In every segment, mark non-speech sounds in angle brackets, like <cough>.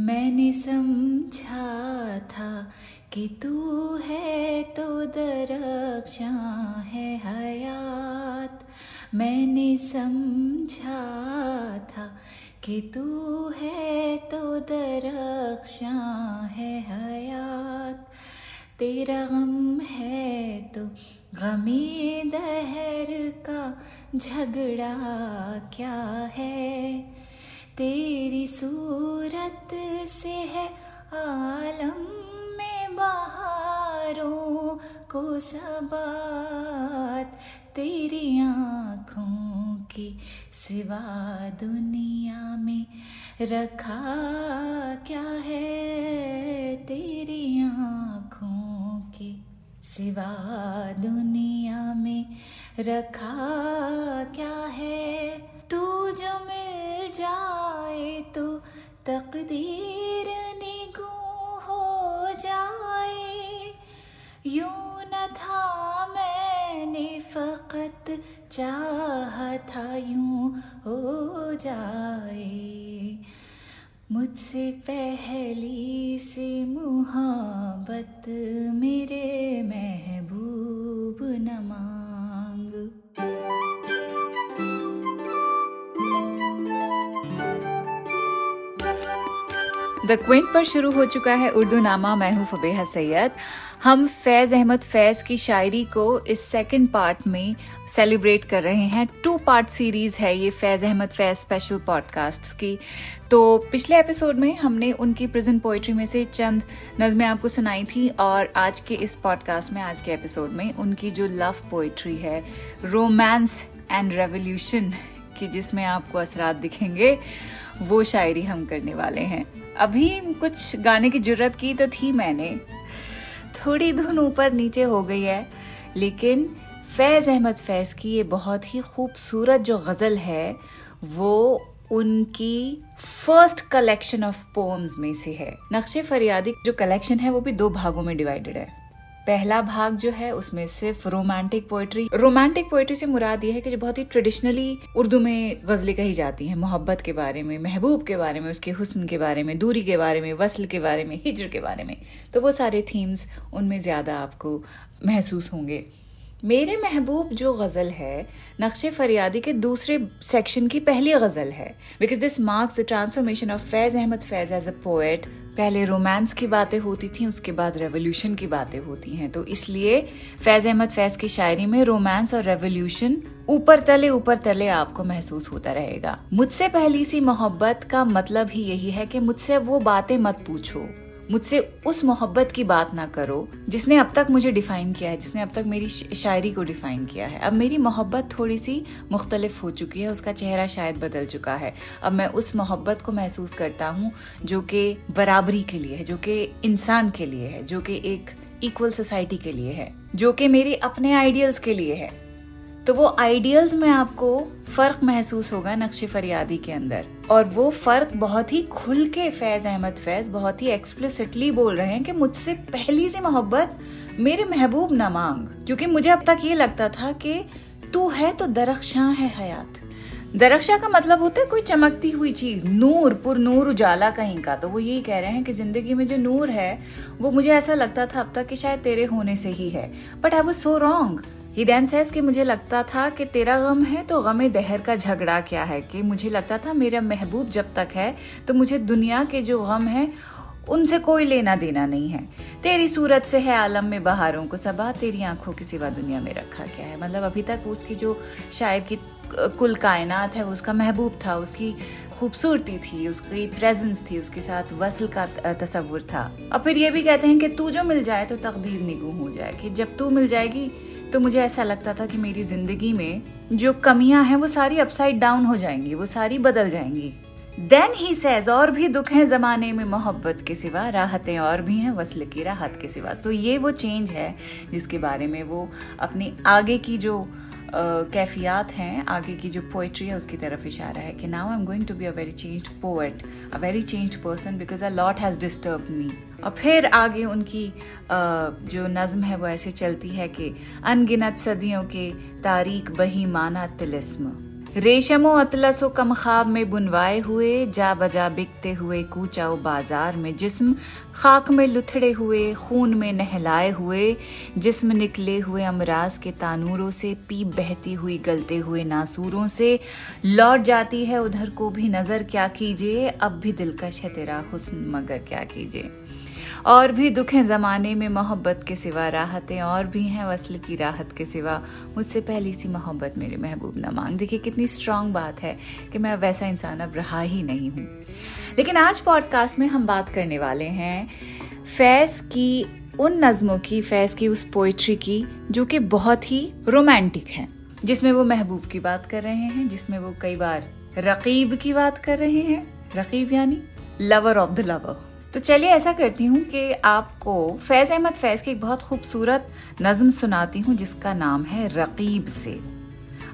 मैंने समझा था कि तू है तो दरक्षा है हयात। मैंने समझा था कि तू है तो दरक्षा है हयात। तेरा गम है तो गमी दहर का झगड़ा क्या है? तेरी सूरत से है आलम में बहारों को सबात। तेरी आँखों की सिवा दुनिया में रखा क्या है? तेरी आँखों की सिवा दुनिया में रखा क्या है? तकदीर निगू हो जाए। यूँ न था मैंने फकत चाह था यूँ हो जाए। मुझसे पहली से मुहब्बत मेरे महबूब न मांग। द क्विंट पर शुरू हो चुका है उर्दू नामा मैं हूँ फबेहा सैयद। हम फैज अहमद फैज की शायरी को इस सेकंड पार्ट में सेलिब्रेट कर रहे हैं। टू पार्ट सीरीज़ है ये फैज अहमद फैज स्पेशल पॉडकास्ट्स की। तो पिछले एपिसोड में हमने उनकी प्रेजेंट पोइट्री में से चंद नज़में आपको सुनाई थी और आज के इस पॉडकास्ट में, आज के एपिसोड में उनकी जो लव पोइट्री है रोमांस एंड रेवोल्यूशन की जिसमें आपको असरात दिखेंगे, वो शायरी हम करने वाले हैं। अभी कुछ गाने की ज़रूरत की तो थी मैंने। थोड़ी धुन ऊपर नीचे हो गई है, लेकिन फैज़ अहमद फैज़ की ये बहुत ही खूबसूरत जो गज़ल है, वो उनकी फ़र्स्ट कलेक्शन ऑफ़ पोम्स में से है। नक्शे फरियादी जो कलेक्शन है, वो भी दो भागों में डिवाइडेड है। पहला भाग जो है उसमें सिर्फ़ रोमांटिक पोइट्री रोमांटिक पोइट्री से मुराद ये है कि जो बहुत ही ट्रेडिशनली उर्दू में गजलें कही जाती हैं, मोहब्बत के बारे में, महबूब के बारे में, उसके हुस्न के बारे में, दूरी के बारे में, वसल के बारे में, हिजर के बारे में तो वो सारे थीम्स उनमें ज़्यादा आपको महसूस होंगे। मेरे महबूब जो गज़ल है, नक्शे फरियादी के दूसरे सेक्शन की पहली गज़ल है because this marks the transformation of Faiz Ahmad Faiz as a poet पहले रोमांस की बातें होती थी, उसके बाद रेवोल्यूशन की बातें होती हैं। तो इसलिए फैज अहमद फैज की शायरी में रोमांस और रेवोल्यूशन ऊपर तले ऊपर तले आपको महसूस होता रहेगा। मुझसे पहली सी मोहब्बत का मतलब ही यही है कि मुझसे वो बातें मत पूछो। मुझसे उस मोहब्बत की बात ना करो, जिसने अब तक मुझे डिफाइन किया है, जिसने अब तक मेरी शायरी को डिफाइन किया है। अब मेरी मोहब्बत थोड़ी सी मुख्तलिफ़ हो चुकी है, उसका चेहरा शायद बदल चुका है। अब मैं उस मोहब्बत को महसूस करता हूँ, जो कि बराबरी के लिए है, जो कि इंसान के लिए है, जो कि एक इक्वल सोसाइटी के लिए है, जो कि मेरे अपने आइडियल्स के लिए है। तो वो आइडियल्स में आपको फ़र्क महसूस होगा नक्शे फरियादी के अंदर। और वो फ़र्क बहुत ही खुल के फैज अहमद फैज बहुत ही एक्सप्लिसिटली बोल रहे हैं कि मुझसे पहली सी मोहब्बत मेरे महबूब न मांग। क्योंकि मुझे अब तक ये लगता था कि तू है तो दरख्शा है हयात। दरख्शा का मतलब होता है कोई चमकती हुई चीज़, नूर पुर नूर उजाला कहीं का। तो वो यही कह रहे हैं कि ज़िंदगी में जो नूर है, वो मुझे ऐसा लगता था अब तक कि शायद तेरे होने से ही है। But I was so wrong he then says कि मुझे लगता था कि तेरा गम है तो गम दहर का झगड़ा क्या है? कि मुझे लगता था मेरा महबूब जब तक है तो मुझे दुनिया के जो गम है, उनसे कोई लेना देना नहीं है। तेरी सूरत से है आलम में बहारों को सबा, तेरी आँखों की सिवा दुनिया में रखा क्या है? मतलब अभी तक उसकी जो शायर की कुल कायनात है उसका महबूब था, उसकी खूबसूरती थी, उसकी प्रेजेंस थी, उसके साथ वसल का तस्वुर था। और फिर ये भी कहते हैं कि तू जो मिल जाए तो तकदीर निगू हो जाए, कि जब तू मिल जाएगी तो मुझे ऐसा लगता था कि मेरी ज़िंदगी में जो कमियाँ हैं, वो सारी अपसाइड डाउन हो जाएँगी, वो सारी बदल जाएँगी। देन ही सेज और भी दुख है जमाने में, मोहब्बत के सिवा, राहतें और भी हैं, वसल की राहत के सिवा। तो ये वो चेंज है जिसके बारे में वो अपनी आगे की जो कैफियात हैं, आगे की जो पोइट्री है, उसकी तरफ़ इशारा है कि now I am going to be a very change poet a very change person because a lot has disturb me और फिर आगे उनकी जो नज़म है, वो ऐसे चलती है कि अनगिनत सदियों के तारीख बही माना तिलिस्म। रेशमो अतलसो कम खाब में बुनवाए हुए जा बजा बिकते हुए कूचाओ बाज़ार में जिस्म, खाक में लुथड़े हुए, खून में नहलाए हुए, जिस्म निकले हुए अमराज के तानूरों से, पीप बहती हुई गलते हुए नासूरों से, लौट जाती है उधर को भी नज़र, क्या कीजिए? अब भी दिलकश है तेरा हुस्न, मगर क्या कीजिए? और भी दुख है ज़माने में मोहब्बत के सिवा राहतें और भी हैं, वसल की राहत के सिवा। मुझसे पहली सी मोहब्बत मेरे महबूब न मांग। देखिए कितनी स्ट्रांग बात है कि मैं वैसा इंसान अब रहा ही नहीं हूँ। लेकिन आज पॉडकास्ट में हम बात करने वाले हैं फैज़ की, उन नज़मों की, फैज़ की उस पोइट्री की, जो कि बहुत ही रोमांटिक है, जिसमें वो महबूब की बात कर रहे हैं, जिसमें वो कई बार रकीब की बात कर रहे हैं। रकीब यानी लवर ऑफ़ द लवर तो चलिए ऐसा करती हूँ कि आपको फैज़ अहमद फैज़ की एक बहुत खूबसूरत नज़म सुनाती हूँ, जिसका नाम है रकीब से।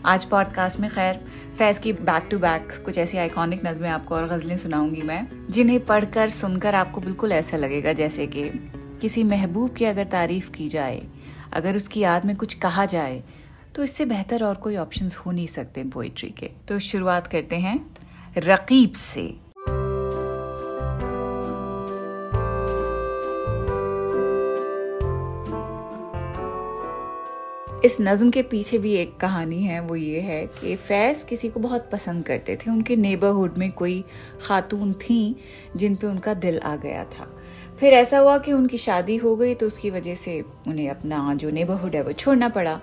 आज पॉडकास्ट में खैर, फैज़ की बैक टू बैक कुछ ऐसी आइकॉनिक नज़में आपको और गज़लें सुनाऊँगी मैं, जिन्हें पढ़कर, सुनकर आपको बिल्कुल ऐसा लगेगा जैसे कि किसी महबूब की अगर तारीफ़ की जाए, अगर उसकी याद में कुछ कहा जाए तो इससे बेहतर और कोई ऑप्शंस हो नहीं सकते पोइट्री के। तो शुरुआत करते हैं रकीब से। इस नज़म के पीछे भी एक कहानी है, वो ये है कि फैज़ किसी को बहुत पसंद करते थे। उनके नेबरहुड में कोई खातून थी जिन पे उनका दिल आ गया था। फिर ऐसा हुआ कि उनकी शादी हो गई तो उसकी वजह से उन्हें अपना जो नेबरहुड है वो छोड़ना पड़ा।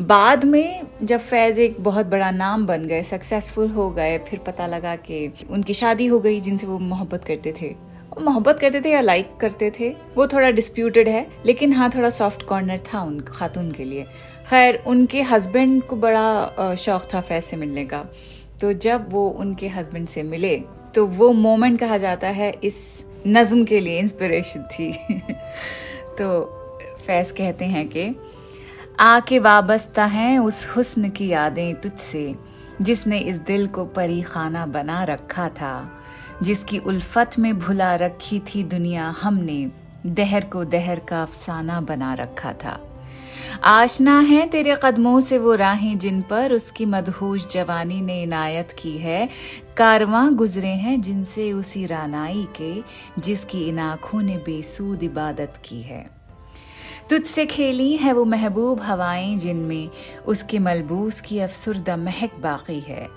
बाद में जब फैज़ एक बहुत बड़ा नाम बन गए, सक्सेसफुल हो गए, फिर पता लगा कि उनकी शादी हो गई जिनसे वो मोहब्बत करते थे। मोहब्बत करते थे या लाइक करते थे, वो थोड़ा डिस्प्यूटेड है, लेकिन हाँ थोड़ा सॉफ्ट कॉर्नर था उन खातून के लिए। खैर, उनके हस्बैंड को बड़ा शौक था फैज से मिलने का। तो जब वो उनके हस्बैंड से मिले तो वो मोमेंट कहा जाता है, इस नज्म के लिए इंस्पिरेशन थी। <laughs> तो फैज कहते हैं कि, आके वाबस्ता हैं उस हुस्न की यादें तुझसे, जिसने इस दिल को परी खाना बना रखा था, जिसकी उल्फत में भुला रखी थी दुनिया हमने, दहर को दहर का अफसाना बना रखा था। आशना है तेरे कदमों से वो राहें जिन पर उसकी मदहोश जवानी ने इनायत की है। कारवां गुजरे हैं जिनसे उसी रानाई के, जिसकी इन आँखों ने बेसूद इबादत की है। तुझसे खेली है वो महबूब हवाएँ जिनमें उसके मलबूस की अफसुरदा महक बाकी है।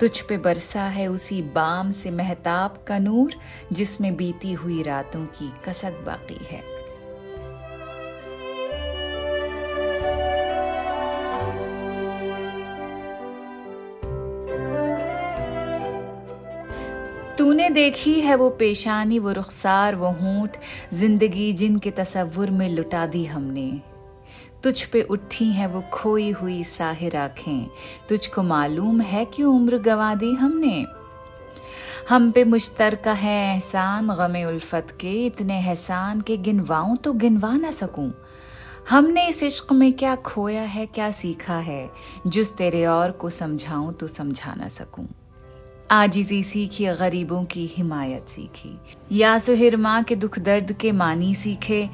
तुझ पे बरसा है उसी बाम से महताब का नूर, जिसमें बीती हुई रातों की कसक बाकी है। तूने देखी है वो पेशानी, वो रुखसार, वो होंठ, ज़िंदगी जिनके तस्वुर में लुटा दी हमने। तुझ पे उठी है वो खोई हुई साहिर आँखें। तुझको मालूम है क्यों उम्र गवा दी हमने। हम पे मुश्तर का है एहसान, गमे उल्फत के। इतने एहसान के गिनवाऊं तो गिनवा ना सकूँ। हमने इस इश्क में क्या खोया है, क्या सीखा है? जिस तेरे और को समझाऊं तो समझा ना सकूँ। आजिजी सीखी, गरीबों की हिमायत सीखी। या सुहिर माँ के दुख दर्द के मानी सीखे,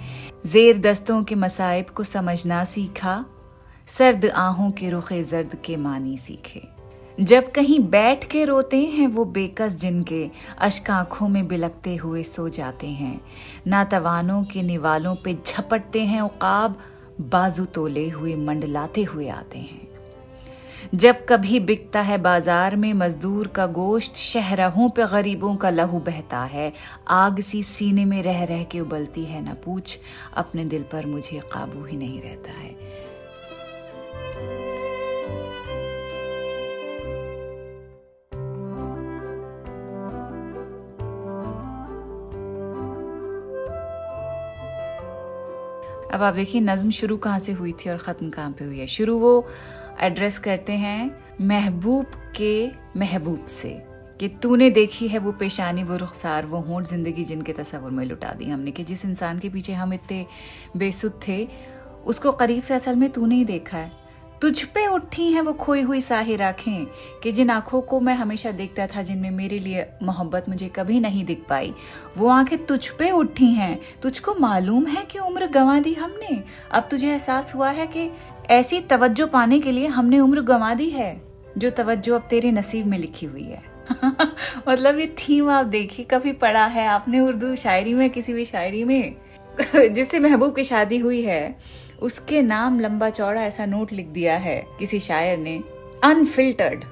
जेर दस्तों के मसाइब को समझना सीखा, सर्द आहों के रुखे जर्द के मानी सीखे। जब कहीं बैठ के रोते हैं वो बेकस जिनके अश्क आँखों में बिलकते हुए सो जाते हैं। नातवानों के निवालों पे झपटते हैं उकाब, बाजू तोले हुए मंडलाते हुए आते हैं। जब कभी बिकता है बाज़ार में, मजदूर का गोश्त शहरों पे गरीबों का लहू बहता है। आग सी सीने में रह रह के उबलती है ना पूछ, अपने दिल पर मुझे काबू ही नहीं रहता है। अब आप देखिए, नज्म शुरू कहाँ से हुई थी और ख़त्म कहाँ पे हुई है? शुरू वो एड्रेस करते हैं महबूब के महबूब से, कि तूने देखी है वो पेशानी, वो रुखसार, वो होंठ ज़िंदगी जिनके तस्वर में लुटा दी हमने, कि जिस इंसान के पीछे हम इतने बेसुध थे, उसको करीब से असल में तूने ही देखा है। तुझ पे उठी हैं वो खोई हुई साही राखें कि जिन आँखों को मैं हमेशा देखता था, जिनमें मेरे लिए मोहब्बत मुझे कभी नहीं दिख पाई, वो आँखें तुझ पे उठी हैं। तुझको मालूम है कि उम्र गंवा दी हमने? अब तुझे एहसास हुआ है कि ऐसी तवज्जो पाने के लिए हमने उम्र गंवा दी है, जो तवज्जो अब तेरे नसीब में लिखी हुई है? <laughs> मतलब ये थीम आप देखिए कभी पढ़ा है? आपने उर्दू शायरी में, किसी भी शायरी में, <laughs> जिससे महबूब की शादी हुई है उसके नाम लंबा चौड़ा ऐसा नोट लिख दिया है किसी शायर ने अनफिल्टर्ड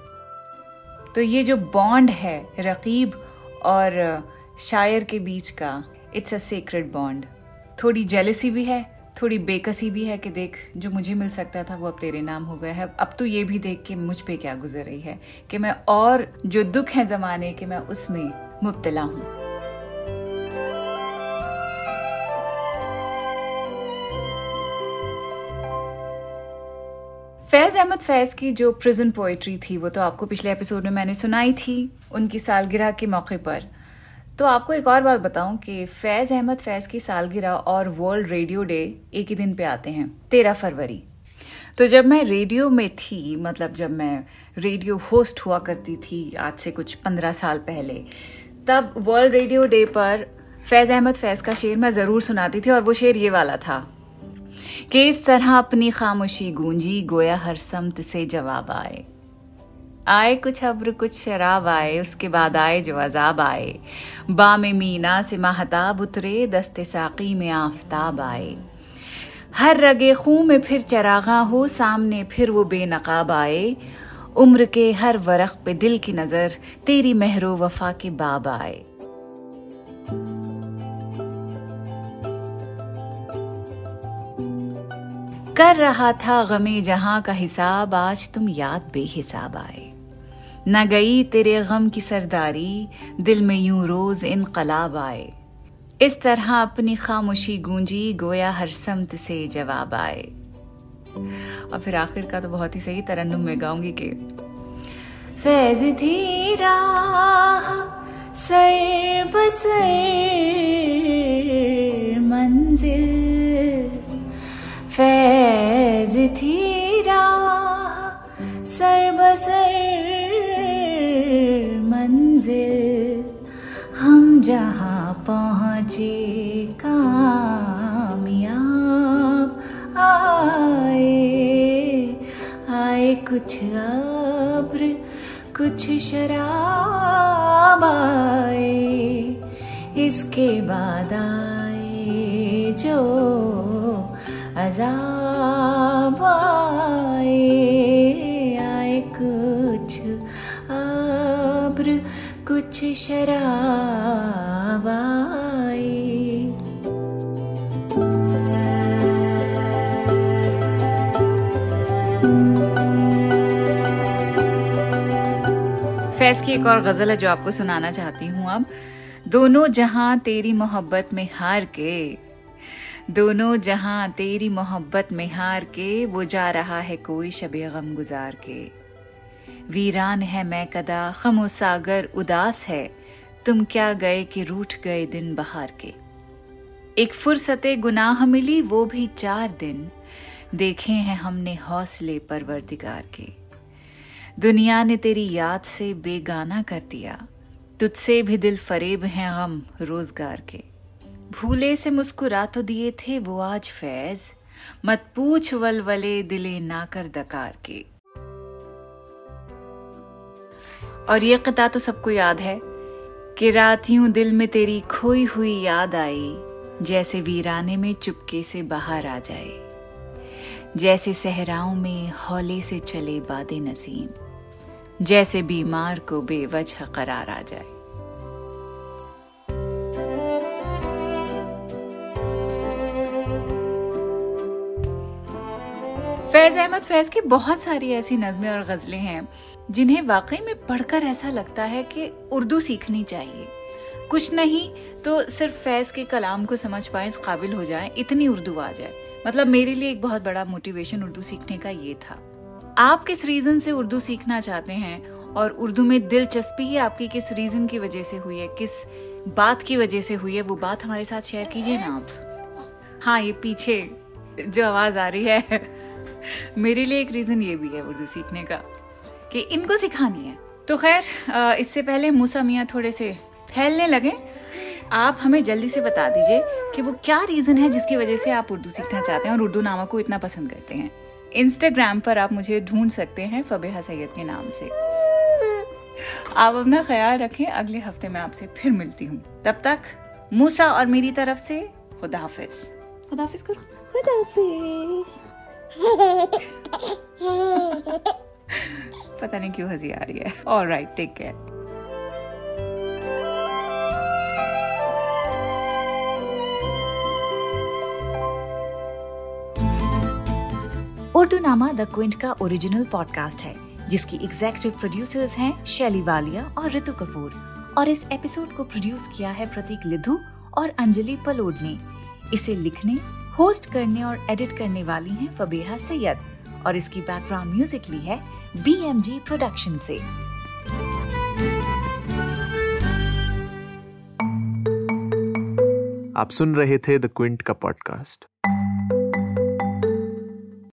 तो ये जो बॉन्ड है, रकीब और शायर के बीच का इट्स अ सीक्रेट बॉन्ड थोड़ी जेलसी भी है, थोड़ी बेकसी भी है कि देख, जो मुझे मिल सकता था वो अब तेरे नाम हो गया है। अब तो ये भी देख के मुझ पे क्या गुजर रही है, कि मैं और जो दुख है जमाने के मैं उसमें मुबतला हूँ। अहमद फैज की जो प्रिजन पोएट्री थी, वो तो आपको पिछले एपिसोड में मैंने सुनाई थी उनकी सालगिरह के मौके पर। तो आपको एक और बात बताऊँ कि फैज अहमद फैज की सालगिरह और वर्ल्ड रेडियो डे एक ही दिन पे आते हैं, तेरह फरवरी। तो जब मैं रेडियो में थी मतलब जब मैं रेडियो होस्ट हुआ करती थी आज से कुछ पंद्रह साल पहले, तब वर्ल्ड रेडियो डे पर फैज अहमद फैज का शेर मैं ज़रूर सुनाती थी और वो शेर ये वाला था। कि इस तरह अपनी खामोशी गूंजी, गोया हर समत से जवाब आए। आए कुछ अब्र, कुछ शराब आए, उसके बाद आए जो अजाब आए। बाम मीना से महताब उतरे, दस्ते साकी में आफताब आए। हर रगे खूं में फिर चरागा हो, सामने फिर वो बेनकाब आए। उम्र के हर वरख पे दिल की नज़र, तेरी मेहरो वफा के बाब आए। कर रहा था गमे जहाँ का हिसाब, आज तुम याद बेहिसाब आए। न गई तेरे गम की सरदारी, दिल में यूँ रोज इनकलाब आए। इस तरह अपनी खामोशी गूंजी, गोया हर समत से जवाब आए। और फिर आखिर का तो बहुत ही सही तरन्नुम में गाऊँगी कि फैज राह, सर बसर, मंजिल। थी राह सर बसर मंजिल। हम जहाँ पहुँचे कामयाब आए आए कुछ अब्र, कुछ शराब आए। इसके बाद आए जो अजाब आए कुछ शराब फैज की एक और गज़ल है जो आपको सुनाना चाहती हूँ अब। दोनों जहाँ तेरी मोहब्बत में हार के दोनों जहाँ तेरी मोहब्बत में हार के, वो जा रहा है कोई शबे गम गुजार के। वीरान है मैं कदा खमो सागर उदास है। तुम क्या गए कि रूठ गए दिन बहार के। एक फुर्सते गुनाह मिली, वो भी चार दिन। देखे हैं हमने हौसले परवरदिगार के। दुनिया ने तेरी याद से बेगाना कर दिया। तुझसे भी दिल फरेब हैं गम रोज़गार के। भूले से मुस्कुरा तो दिए थे वो आज फैज। मत पूछ वलवले दिले ना कर दकार के। और ये कता तो सबको याद है कि रात यूँ दिल में तेरी खोई हुई याद आई, जैसे वीराने में चुपके से बाहर आ जाए, जैसे सहराओं में हौले से चले बादे नसीम, जैसे बीमार को बेवजह करार आ जाए। फैज अहमद फैज की बहुत सारी ऐसी नज़में और गज़लें हैं, जिन्हें वाकई में पढ़कर ऐसा लगता है कि उर्दू सीखनी चाहिए। कुछ नहीं तो सिर्फ़ फैज के कलाम को समझ पाए, इस काबिल हो जाए, इतनी उर्दू आ जाए। मतलब मेरे लिए एक बहुत बड़ा मोटिवेशन उर्दू सीखने का ये था। आप किस रीजन से उर्दू सीखना चाहते हैं? और उर्दू में दिलचस्पी ही आपकी किस रीजन की वजह से हुई है? किस बात की वजह से हुई है? वो बात हमारे साथ शेयर कीजिए ना आप। हाँ ये पीछे जो आवाज़ आ रही है। मेरे लिए एक रीजन ये भी है उर्दू सीखने का कि इनको सिखानी है। तो खैर इससे पहले मूसा मियाँ थोड़े से फैलने लगे। आप हमें जल्दी से बता दीजिए कि वो क्या रीजन है जिसकी वजह से आप उर्दू सीखना चाहते हैं और उर्दू नामा को इतना पसंद करते हैं। इंस्टाग्राम पर आप मुझे ढूंढ सकते हैं फबेहा सैयद के नाम से। आप अपना ख्याल रखें, अगले हफ़्ते में आपसे फिर मिलती हूँ। तब तक मूसा और मेरी तरफ़ से खुदाफिज खुदाफिज करो। खुदाफिज पता नहीं क्यों हँसी आ रही है। All right take care Urdu Nama the Quint का ओरिजिनल पॉडकास्ट है, जिसकी एग्जेक्टिव प्रोड्यूसर्स हैं शैली वालिया और ऋतु कपूर और इस एपिसोड को प्रोड्यूस किया है प्रतीक लिधु और अंजलि पलोड ने इसे लिखने होस्ट करने और एडिट करने वाली हैं फबेहा सैयद और इसकी बैकग्राउंड म्यूज़िक ली है बी एम जी प्रोडक्शन से। आप सुन रहे थे द क्विंट का पॉडकास्ट